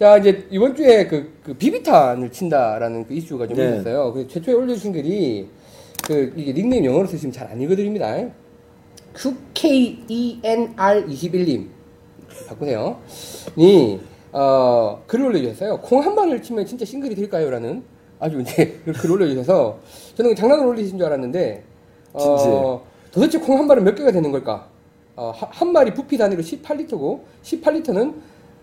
자, 이제 이번 주에 그, 그 비비탄을 친다라는 그 이슈가 좀 네. 있었어요. 그 최초에 올려주신 글이 그 이게 닉네임 영어로 쓰시면 잘 안 읽어드립니다. QKENR21님 바꾸세요. 니 어, 글을 올려주셨어요. 콩 한 방을 치면 진짜 싱글이 될까요?라는 아주 이제 글 올려주셔서 저는 장난을 올리신 줄 알았는데 어, 도대체 콩 한 발은 몇 개가 되는 걸까? 어, 하- 한 마리 부피 단위로 18리터고 18리터는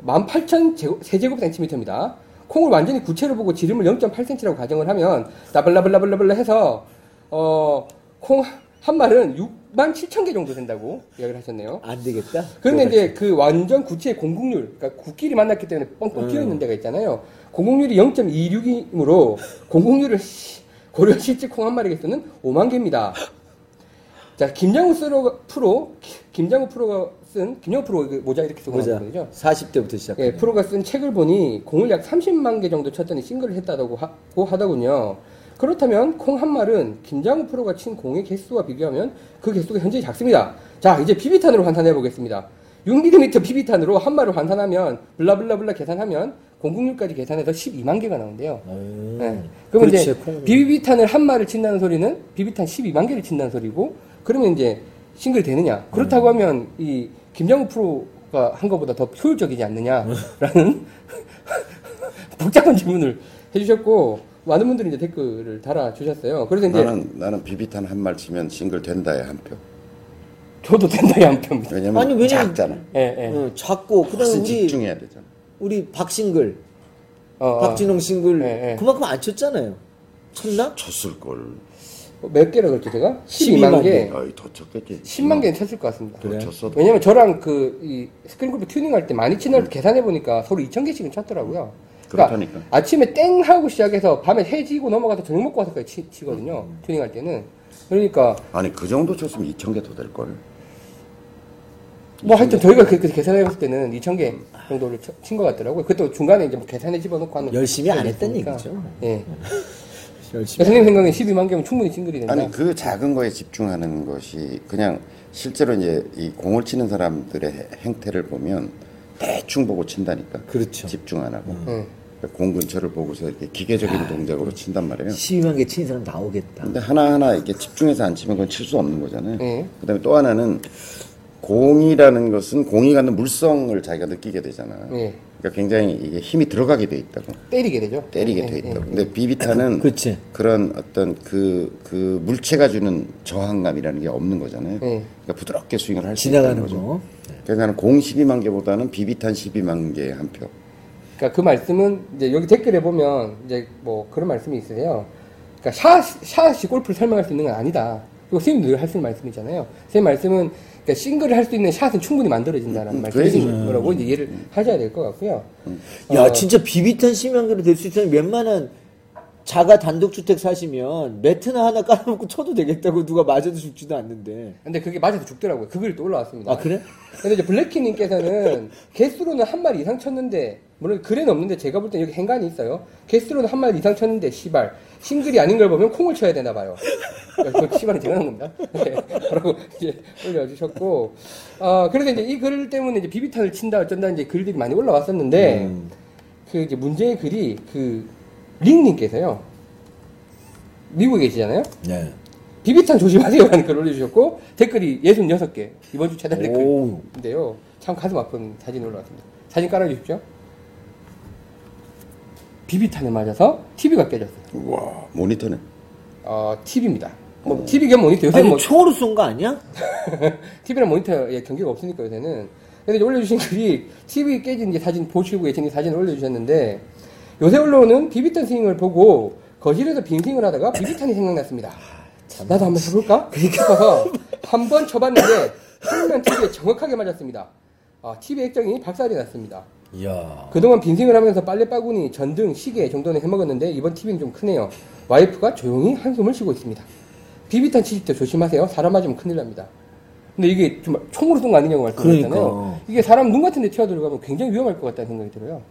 18,000 세제곱센티미터입니다. 콩을 완전히 구체로 보고 지름을 0.8cm라고 가정을 하면 나블라블라블라블라 해서 어, 콩한 말은 6만 7천 개 정도 된다고 이야기를 하셨네요. 안 되겠다. 그런데 이제 그 완전 구체의 공국률, 그러니까 국끼리 만났기 때문에 뻥뻥 튀어 있는 데가 있잖아요. 공국률이 0.26이므로 공국률을 시- 고려 실제 콩 한 마리 개수는 5만 개입니다. 자, 김장우 프로, 프로 김장우 프로가 쓴 김장우 프로 그 모자 이렇게 쓰고. 나온 거죠. 40대부터 시작. 예, 프로가 쓴 책을 보니 공을 약 30만 개 정도 쳤더니 싱글을 했다고 하고 하더군요. 그렇다면 콩 한 말은 김장우 프로가 친 공의 개수와 비교하면 그 개수가 현저히 작습니다. 자, 이제 비비탄으로 환산해 보겠습니다. 6mm 비비탄으로 한 말을 환산하면 blah blah blah 계산하면 공극률까지 계산해서 12만 개가 나온대요. 음. 네. 이제 그렇지, 콩. 비비탄을 한 말을 친다는 소리는 비비탄 12만 개를 친다는 소리고 그러면 이제 싱글이 되느냐? 그렇다고 하면 이 김장우 프로가 한 것보다 더 효율적이지 않느냐라는 복잡한 질문을 해주셨고 많은 분들이 이제 댓글을 달아주셨어요. 그래서 이제 나는 나는 비비탄 한 말 치면 싱글 된다에 한 표. 저도 된다에 한 표입니다. 왜냐면 아니, 왜냐면- 작잖아. 예, 예. 어, 작고 그다음에 우리 집중해야 되잖아. 우리 박싱글, 어, 어. 박진홍 싱글 네, 네. 그만큼 안 쳤잖아요. 쳤나? 쳤을 걸. 몇 개라 그랬죠 제가? 12만 12만 개. 어이 더 쳤겠지. 10만 개는 쳤을 것 같습니다. 더 쳤어도. 왜냐면 저랑 그, 이, 스크린 골프 튜닝 할 때 많이 치는 걸 계산해 보니까 서로 2,000개씩은 쳤더라고요. 그러니까 그렇다니까. 아침에 땡 하고 시작해서 밤에 해지고 넘어가서 저녁 먹고 와서까지 치, 치거든요. 튜닝 할 때는. 그러니까, 아니 그 정도 쳤으면 2천 개 더 될 걸. 뭐 하여튼 저희가 그, 그 계산해 봤을 때는 2,000개 정도를 친 것 같더라고요. 그것도 중간에 이제 뭐 계산에 집어넣고 하는. 열심히 안 있으니까. 얘기죠. 예. 열심히. 선생님 생각엔 12만 개면 충분히 싱글이 된다. 아니 그 작은 거에 집중하는 것이 그냥 실제로 이제 이 공을 치는 사람들의 해- 행태를 보면 대충 보고 친다니까. 그렇죠. 집중 안 하고. 응. 그러니까 공 근처를 보고서 이렇게 기계적인 동작으로 친단 말이에요. 12만 개 치는 사람 나오겠다. 근데 하나하나 이렇게 집중해서 안 치면 그건 칠 수 없는 거잖아요. 네. 그다음에 또 하나는 공이라는 것은 공이 갖는 물성을 자기가 느끼게 되잖아. 예. 그러니까 굉장히 이게 힘이 들어가게 돼 있다고. 때리게 되죠. 때리게 예, 돼 예. 있다고. 근데 비비탄은 그렇지. 그런 어떤 그, 그 물체가 주는 저항감이라는 게 없는 거잖아요. 예. 그러니까 부드럽게 스윙을 할 수 있다는 지나가는 거죠. 거. 그래서 나는 공 12만 개보다는 비비탄 12만 개한 표. 그러니까 그 말씀은 이제 여기 댓글에 보면 이제 뭐 그런 말씀이 있으세요. 그러니까 샷, 샷이 골프를 설명할 수 있는 건 아니다. 그리고 선생님 늘 하시는 말씀이잖아요. 선생님 말씀은 그러니까 싱글을 할 수 있는 샷은 충분히 만들어진다는 음, 말씀이신 그래야지. 거라고 이제 이해를 하셔야 될 것 같고요. 야, 어. 진짜 비비탄 10만 개로 될 수 있으면 웬만한 자가 단독주택 사시면 매트나 하나 깔아놓고 쳐도 되겠다고 누가 맞아도 죽지도 않는데. 근데 그게 맞아서 죽더라고요. 그 글이 또 올라왔습니다. 아, 그래? 근데 이제 블랙키님께서는 개수로는 한 마리 이상 쳤는데 물론 글에는 없는데 제가 볼 땐 여기 행간이 있어요. 개수로는 한 마리 이상 쳤는데 시발 싱글이 아닌 걸 보면 콩을 쳐야 되나 봐요. 그 시발은 제가 한 겁니다. 네, 라고 이제 올려주셨고 어 그래서 이제 이 글 때문에 이제 비비탄을 친다 어쩐다 이제 글들이 많이 올라왔었는데 음. 그 이제 문제의 글이 그 링님께서요 미국에 계시잖아요. 네. 비비탄 조심하세요라는 글 올려주셨고 댓글이 66개 이번 주 최다 오. 댓글인데요 참 가슴 아픈 사진이 올라왔습니다 사진 깔아주십시오 비비탄에 맞아서 TV가 깨졌어요 와 모니터네. 어, TV입니다 뭐 TV 겸 모니터 요새 아니, 뭐 총으로 쏜 거 아니야? TV랑 모니터에 경계가 없으니까 요새는 근데 이제 올려주신 글이 TV 깨진 이제 사진 보시고 계신 이 사진을 올려주셨는데 요새 올라오는 비비탄 스윙을 보고 거실에서 빈 스윙을 하다가 비비탄이 생각났습니다 나도 한번 해볼까? 싶어서 한 번 쳐봤는데 화면 TV에 정확하게 맞았습니다. 아, TV 액정이 박살이 났습니다. 이야. 그동안 빈생을 하면서 빨래바구니, 전등, 시계 정도는 해먹었는데 이번 TV는 좀 크네요. 와이프가 조용히 한숨을 쉬고 있습니다. 비비탄 치실 때 조심하세요. 사람 맞으면 큰일 납니다. 근데 이게 정말 총으로 쏜 거 아니냐고 말씀하셨잖아요. 그러니까. 이게 사람 눈 같은 데 튀어들어가면 굉장히 위험할 것 같다는 생각이 들어요.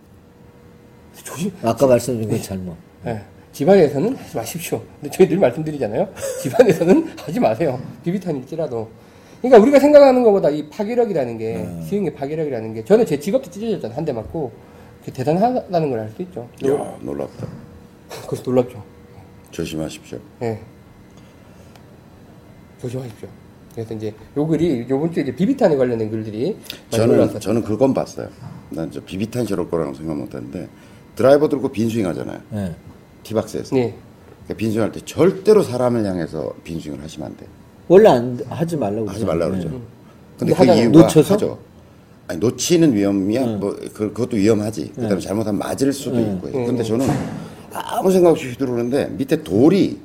조심, 아까 말씀드린 건 잘못. 예, 집안에서는 하지 마십시오. 근데 저희 늘 말씀드리잖아요. 집안에서는 하지 마세요. 비비탄일지라도. 그러니까 우리가 생각하는 것보다 이 파괴력이라는 게, 스윙의 파괴력이라는 게, 저는 제 직업도 찢어졌잖아요. 한 대 맞고. 그게 대단하다는 걸 알 수 있죠. 야 놀랍다. 그래서 놀랍죠. 조심하십시오. 예. 조심하십시오. 그래서 이제 요 글이 요번 주에 이제 비비탄에 관련된 글들이 많이 저는 올라왔어요. 저는 그건 봤어요. 난 저 비비탄 저럴 거라고 생각 못했는데 드라이버 들고 빈스윙 하잖아요. 네. 티박스에서. 네. 그러니까 빈스윙 할 때 절대로 사람을 향해서 빈스윙을 하시면 안 돼. 원래 안 하지 말라고 하지. 말라 그러죠. 네. 근데 근데 그 하잖아요. 이유가 놓쳐서? 하죠. 아니 놓치는 위험이야. 뭐 그, 그것도 위험하지. 그다음에 잘못하면 맞을 수도 있고. 근데 저는 아무 생각 없이 휘두르는데 밑에 돌이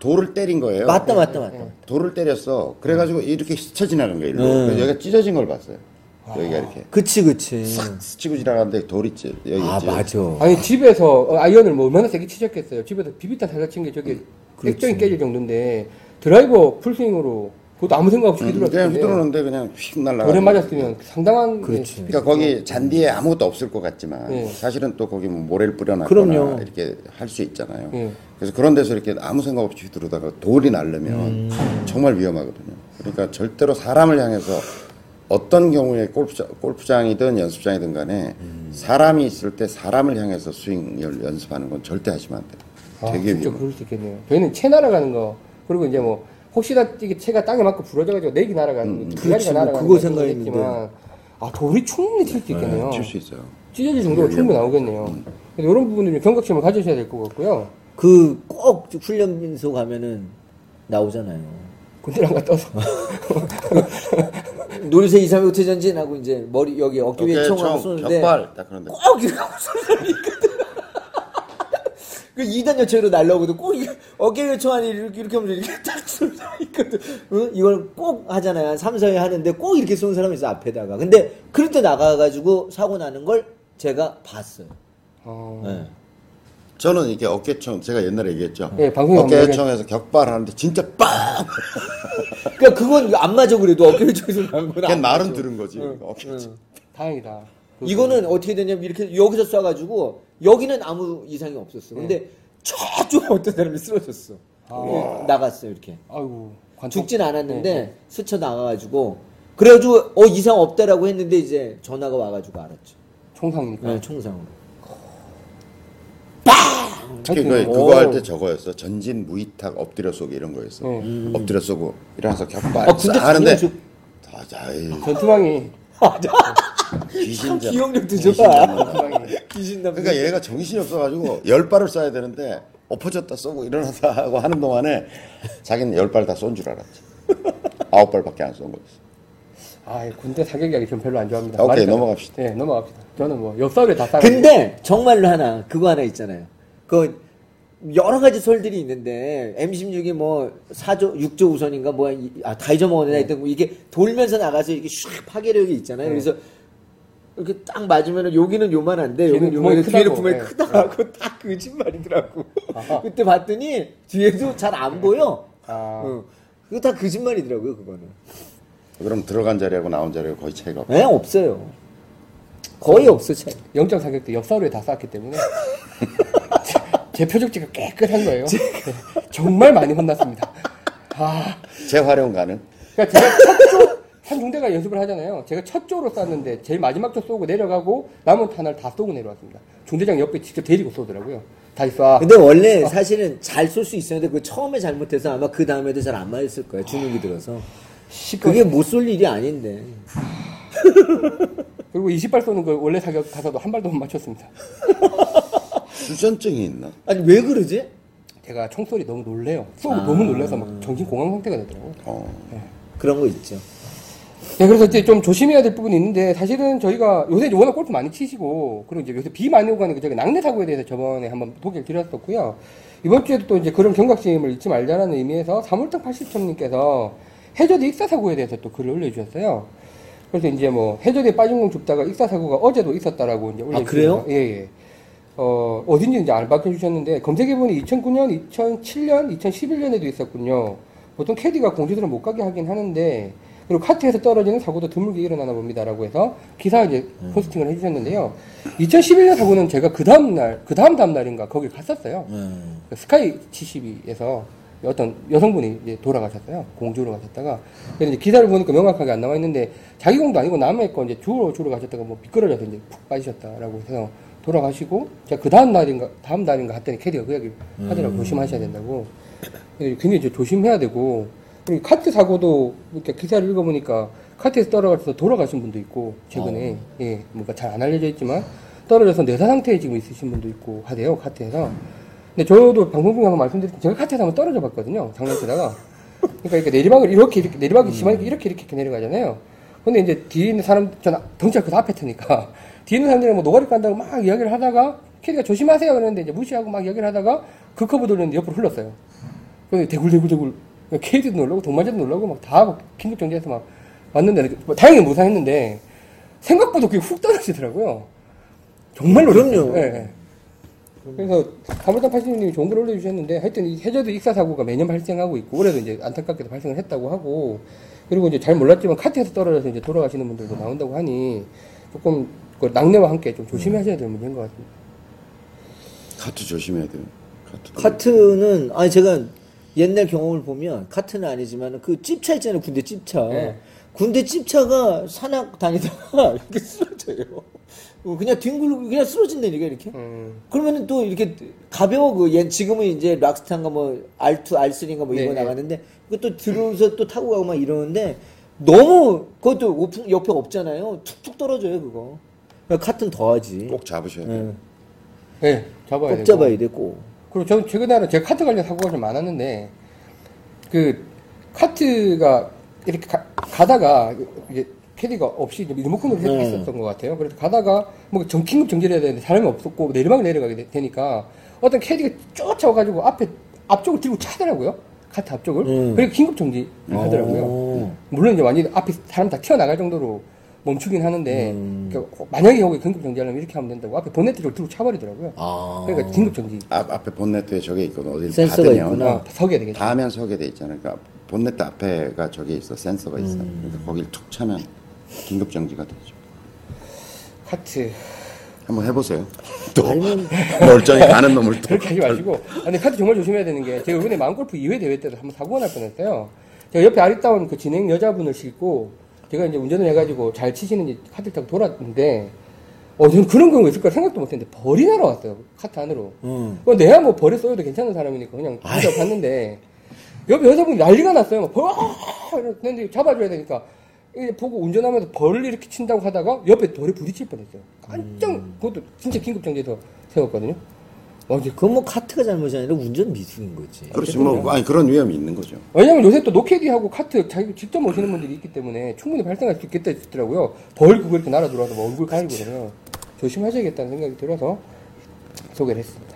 돌을 때린 거예요. 맞다 맞다 맞다. 돌을 때렸어. 그래가지고 이렇게 스쳐 지나간 거예요. 일로. 그래서 여기가 찢어진 걸 봤어요. 여기가 이렇게 그치 그치. 스치고 지나가는데 돌 있지. 여기 아 있지. 맞아. 아니 집에서 어, 아이언을 뭐 얼마나 세게 치셨겠어요. 집에서 비비탄 살짝 친게 저게 액정이 깨질 정도인데 드라이버 풀스윙으로 그것도 아무 생각 없이 음, 그냥 휘둘렀는데 휘두르는데 그냥 휙 날라가. 돌에 맞았으면 상당한 그렇지. 예, 그러니까 거기 잔디에 아무것도 없을 것 같지만 예. 사실은 또 거기 뭐 모래를 뿌려놨거나 그럼요. 이렇게 할 수 있잖아요. 예. 그래서 그런 데서 이렇게 아무 생각 없이 휘두르다가 돌이 날르면 음. 정말 위험하거든요. 그러니까 절대로 사람을 향해서 어떤 경우에 골프장, 골프장이든 연습장이든 간에 음. 사람이 있을 때 사람을 향해서 스윙을 연습하는 건 절대 하시면 안 돼요. 아, 되게 진짜 위험해요. 그럴 수 있겠네요. 저희는 채 날아가는 거 그리고 이제 뭐 혹시나 이게 채가 땅에 맞고 부러져가지고 내기 날아가는 거, 그렇지, 기다리가 뭐 날아가는 그거. 생각했지만 아 돌이 충분히 칠수 있겠네요. 칠수 있어요. 찢어질 정도가 충분히 나오겠네요. 그래서 이런 부분들은 경각심을 가지셔야 될 것 같고요. 그 꼭 훈련소 가면은 나오잖아요. 갔다 와서 놀이새 2, 3, 5 퇴전진하고 이제 머리 여기 어깨 위에 총하고 총, 쏘는데 격발 딱 그런데 꼭 이렇게 하고 쏘는 사람이 있거든. 그 2단 여체로 날라오거든. 꼭 이게 어깨 안에 이렇게, 이렇게 하면서 이렇게 딱 쏘는 사람이 있거든. 응? 이걸 꼭 하잖아요. 한 3, 4회 하는데 꼭 이렇게 쏘는 사람이 있어, 앞에다가. 근데 그럴 때 나가가지고 사고 나는 걸 제가 봤어요. 어, 네. 저는 이게 어깨총 제가 옛날에 얘기했죠. 예, 방송에 한번 어깨총에서 격발하는데 진짜 빵. 그러니까 그건 안 맞아 그래도 어깨 위에 총에서 나온 건 맞아. 말은 들은 거지. 어깨총. 다행이다. 그- 이거는 어떻게 되냐면 이렇게 여기서 쏴가지고 여기는 아무 이상이 없었어. 근데 저쪽 어떤 사람이 쓰러졌어. 예, 나갔어요 이렇게. 아이고 관통- 죽진 않았는데 스쳐 나가가지고 그래가지고 어 이상 없다라고 했는데 이제 전화가 와가지고 알았죠. 총상이니까. 네, 총상으로. 특히 그, 그거 오. 할때 저거였어. 전진 무이탁 엎드려 쏘기 이런 거였어. 네. 엎드려 쏘고 일어나서 격발 아, 근데 싹 하는데 지금 다자이 전투망이 귀신자. 기억력도 귀신 좋아. 잡는다. 전투망이 귀신 남. 그러니까 얘가 정신이 없어가지고 열 발을 쏴야 되는데 엎어졌다 쏘고 일어났다 하고 하는 동안에 자기는 열 발 다 쏜 줄 알았지. 아홉 발밖에 안 쏜 거였어. 아 군대 사격 이야기 좀 별로 안 좋아합니다. 오케이, 말했잖아요. 넘어갑시다. 네 넘어갑시다. 저는 뭐 옆사람에 다 싸. 근데 정말로 하나 그거 하나 있잖아요. 그 여러 가지 설들이 있는데 M16이 뭐 4조 6조 우선인가 뭐아다 잊어먹었네 하여튼 뭐 이게 돌면서 나가서 이게 슉 파괴력이 있잖아요. 그래서 이렇게 딱 맞으면은 여기는 요만한데 여기는 요만한데 뒤에는 크다고. 구멍이 네. 크다고 딱 거짓말이더라고. 그때 봤더니 뒤에도 잘 안 보여. 아. 어. 그거 다 거짓말이더라고요 그거는. 그럼 들어간 자리하고 나온 자리하고 거의 차이가 없어. 에 없어요. 거의 없어 차이. 영장 사격도 옆사람에 다 쌌기 때문에 제, 제 표적지가 깨끗한 거예요. 네, 정말 많이 혼났습니다. 아, 재활용 가능? 그러니까 제가 첫 조, 한 중대가 연습을 하잖아요. 제가 첫 조로 쐈는데 제일 마지막 조 쏘고 내려가고 남은 탄을 다 쏘고 내려왔습니다. 중대장 옆에 직접 데리고 쏘더라고요. 다시 쏴. 근데 원래 사실은 잘 쏠 수 있었는데 그 처음에 잘못해서 아마 그 다음에도 잘 안 맞았을 거예요. 주눅이 들어서. 시끄러- 그게 못 쏠 일이 아닌데. 그리고 20발 쏘는 거 원래 사격 가서도 한 발도 못 맞췄습니다. 수전증이 있나? 아니 왜 그러지? 제가 총소리 너무 놀래요. 쏘고 너무 놀라서 막 정신 공황 상태가 되더라고요. 어. 그런 거 있죠. 네, 그래서 이제 좀 조심해야 될 부분이 있는데 사실은 저희가 요새 이제 워낙 골프 많이 치시고 그리고 이제 요새 비 많이 오고 하니까 저희가 낙뢰 사고에 대해서 저번에 한번 소개를 드렸었고요. 이번 주에도 또 이제 그런 경각심을 잊지 말자라는 의미에서 3월당 80점님께서 해저드 익사 사고에 대해서 또 글을 올려주셨어요. 그래서 이제 뭐 해저드에 빠진 공 줍다가 익사 사고가 어제도 있었다라고 이제 올려주셨어요. 그래요? 예, 예. 어, 어딘지 이제 안 밝혀주셨는데, 검색해보니 2009년, 2007년, 2011년에도 있었군요. 보통 캐디가 공주들은 못 가게 하긴 하는데, 그리고 카트에서 떨어지는 사고도 드물게 일어나나 봅니다라고 해서 기사 이제 포스팅을 해주셨는데요. 2011년 사고는 제가 그 다음 날, 그 다음 다음 날인가 거기 갔었어요. 음. 그 스카이 72에서 어떤 여성분이 이제 돌아가셨어요. 공주로 가셨다가. 이제 기사를 보니까 명확하게 안 나와 있는데 자기 공도 아니고 남의 거 이제 주로 주로 가셨다가 뭐 미끄러져서 이제 푹 빠지셨다라고 해서 돌아가시고 제가 그 다음 날인가 다음 날인가 했더니 캐디가 그 이야기 하더라고 조심하셔야 된다고. 굉장히 이제 조심해야 되고 카트 사고도 이렇게 기사를 읽어보니까 카트에서 떨어져서 돌아가신 분도 있고 최근에 예 뭔가 잘 안 알려져 있지만 떨어져서 뇌사 상태에 지금 있으신 분도 있고 하대요 카트에서. 근데 저도 방송 중에 한번 말씀드렸지만 제가 카트에서 한번 떨어져 봤거든요 장난치다가. 그러니까 이렇게 내리막을 이렇게 이렇게 내리막이 심하니까 이렇게 이렇게 이렇게 내려가잖아요. 근데 이제 뒤에 있는 사람 전 덩치가 그 앞에 트니까 뒤에 있는 사람들이 뭐 노가리 깐다고 막 이야기를 하다가 캐디가 조심하세요 그러는데 이제 무시하고 막 이야기를 하다가 그 커브 돌렸는데 옆으로 흘렀어요. 근데 대굴대굴대굴 캐디도 놀라고 동반자도 놀라고 막다 긴급 정지해서 막 왔는데 뭐 다행히 무사했는데 생각보다 그게 훅 떨어지더라고요. 정말로 그럼요. 예, 예. 그래서 가물단 80님이 좋은 글 올려주셨는데 하여튼 이 해저드 익사 사고가 매년 발생하고 있고 올해도 이제 안타깝게도 발생을 했다고 하고 그리고 이제 잘 몰랐지만 카트에서 떨어져서 이제 돌아가시는 분들도 나온다고 하니 조금 그 낙뢰와 함께 좀 조심하셔야 될 문제인 것 같습니다. 카트 조심해야 돼요. 카트. 카트는 아니 제가 옛날 경험을 보면 카트는 아니지만 그 찝차 있잖아요 군대 찝차 네. 군대 찝차가 산악 다니다가 이렇게 쓰러져요 어, 그냥 뒹굴고 그냥 쓰러진다니까 이렇게 음. 그러면은 또 이렇게 가벼워 그 얘- 지금은 이제 락스타인가 뭐 R2 R3인가 뭐 네, 이거 네. 나가는데 그것도 들어서 또 타고 가고 막 이러는데 너무 그것도 오픈- 옆에 없잖아요 툭툭 떨어져요 그거 그러니까 카트는 더하지 꼭 잡으셔야 돼요. 예. 네, 잡아야 꼭 되고. 잡아야 돼 꼭 그리고 저는 최근에 하는 제가 카트 관련 사고가 좀 많았는데 그 카트가 이렇게 가, 다가 이제 캐디가 없이 리모컨으로 네. 했었던 것 같아요. 그래서 가다가 뭐 정, 긴급 정지를 해야 되는데 사람이 없었고 내리막을 내려가게 되- 되니까 어떤 캐디가 쫓아와가지고 앞에 앞쪽을 들고 차더라고요. 카트 앞쪽을. 음. 그리고 긴급 정지를 하더라고요. 오. 물론 이제 완전히 앞에 사람 다 튀어나갈 정도로 멈추긴 하는데 음. 그러니까 만약에 여기 긴급 정지하려면 이렇게 하면 된다고 앞에 본네트 쪽을 들고 차버리더라고요. 아. 그러니까 긴급 정지. 앞, 앞에 본네트에 저게 있거든. 어디 센서가 닿으면 있구나. 아, 서게 되겠죠. 닿으면 서게 돼 있잖아요. 그러니까 본네트 앞에가 저게 있어. 센서가 있어. 음. 그러니까 거길 툭 차면 긴급 정지가 되죠. 카트 한번 해보세요. 또 멀쩡히 가는 놈을 또 그렇게 하지 마시고 아, 근데 카트 정말 조심해야 되는 게 제가 이번에 마음골프 2회 대회 때도 한번 사고가 날 뻔했어요 제가 옆에 아리따운 그 진행 여자분을 싣고 제가 이제 운전을 해가지고 잘 치시는 이제 카트를 타고 돌았는데 어 저는 그런 경우가 있을까 생각도 못 했는데 벌이 날아왔어요 카트 안으로. 음. 그 내가 뭐 벌에 쏘여도 괜찮은 사람이니까 그냥 혼자 봤는데 옆에 여자분이 난리가 났어요. 막 벌, 아! 이러는데 잡아줘야 되니까. 이게 보고 운전하면서 벌을 이렇게 친다고 하다가 옆에 돌에 부딪힐 뻔했어요. 깜짝 그것도 진짜 긴급정지해서 세웠거든요 어, 그건 뭐 카트가 잘못이 아니라 운전 미숙인 거지. 그렇지 뭐 아니 그런 위험이 있는 거죠. 왜냐면 요새 또 노캐디하고 카트 자기 직접 모시는 분들이 있기 때문에 충분히 발생할 수 있겠다 했더라고요. 벌 그거 이렇게 날아 들어와서 뭐 얼굴 가리고 그러면 조심하셔야겠다는 생각이 들어서 소개를 했습니다.